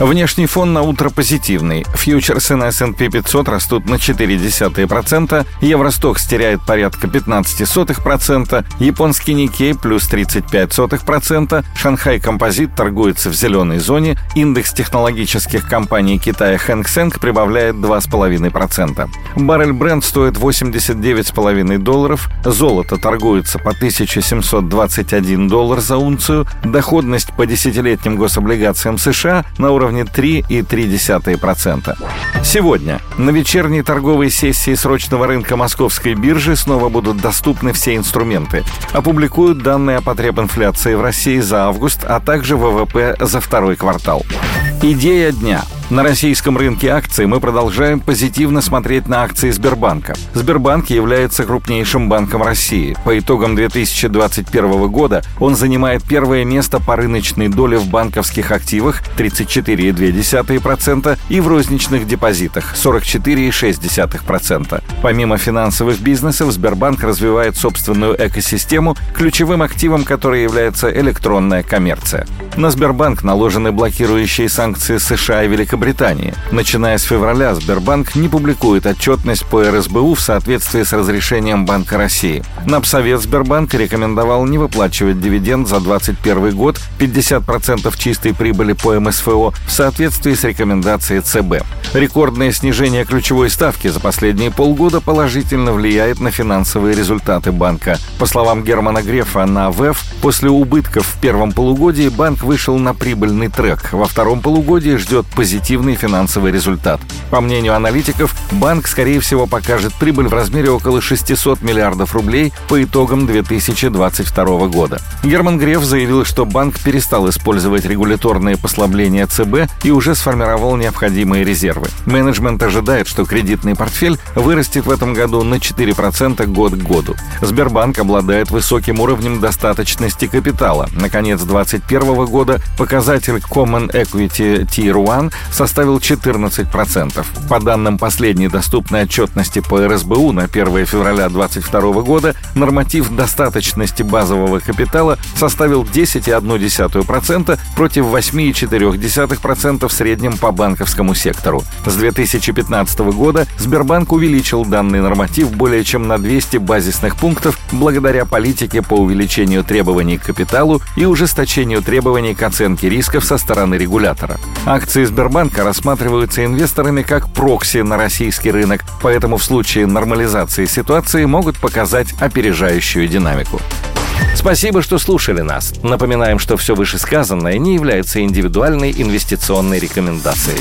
Внешний фон на утро позитивный. Фьючерсы на S&P 500 растут на 0,4%, Евростокс теряет порядка 15%, японский Никей плюс 35%, Шанхай Композит торгуется в зеленой зоне, индекс технологических компаний Китая Хэнк Сэнк прибавляет 2,5%. Баррель Бренд стоит 89,5 долларов, золото торгуется по 1721 доллар за унцию, доходность по десятилетним гособлигациям США на уровне уровне 3,3%. Сегодня на вечерней торговой сессии срочного рынка московской биржи снова будут доступны все инструменты. Опубликуют данные о потребинфляции в России за август, а также ВВП за второй квартал. Идея дня – на российском рынке акций мы продолжаем позитивно смотреть на акции Сбербанка. Сбербанк является крупнейшим банком России. По итогам 2021 года он занимает первое место по рыночной доле в банковских активах 34,2% и в розничных депозитах 44,6%. Помимо финансовых бизнесов, Сбербанк развивает собственную экосистему, ключевым активом которой является электронная коммерция. На Сбербанк наложены блокирующие санкции США и Великобритании. Начиная с февраля Сбербанк не публикует отчетность по РСБУ в соответствии с разрешением Банка России. Напсовет Сбербанк рекомендовал не выплачивать дивиденд за 2021 год 50% чистой прибыли по МСФО в соответствии с рекомендацией ЦБ. Рекордное снижение ключевой ставки за последние полгода положительно влияет на финансовые результаты банка. По словам Германа Грефа на ВЭФ, после убытков в первом полугодии банк вышел на прибыльный трек. Во втором полугодии ждет позитив позитивный финансовый результат. По мнению аналитиков, банк, скорее всего, покажет прибыль в размере около 600 миллиардов рублей по итогам 2022 года. Герман Греф заявил, что банк перестал использовать регуляторные послабления ЦБ и уже сформировал необходимые резервы. Менеджмент ожидает, что кредитный портфель вырастет в этом году на 4% год к году. Сбербанк обладает высоким уровнем достаточности капитала. Наконец 2021 года показатель Common Equity Tier 1 составил 14%. По данным последней доступной отчетности по РСБУ на 1 февраля 2022 года норматив достаточности базового капитала составил 10,1% против 8,4% в среднем по банковскому сектору. С 2015 года Сбербанк увеличил данный норматив более чем на 200 базисных пунктов благодаря политике по увеличению требований к капиталу и ужесточению требований к оценке рисков со стороны регулятора. Акции Сбербанка банка рассматриваются инвесторами как прокси на российский рынок, поэтому в случае нормализации ситуации могут показать опережающую динамику. Спасибо, что слушали нас. Напоминаем, что все вышесказанное не является индивидуальной инвестиционной рекомендацией.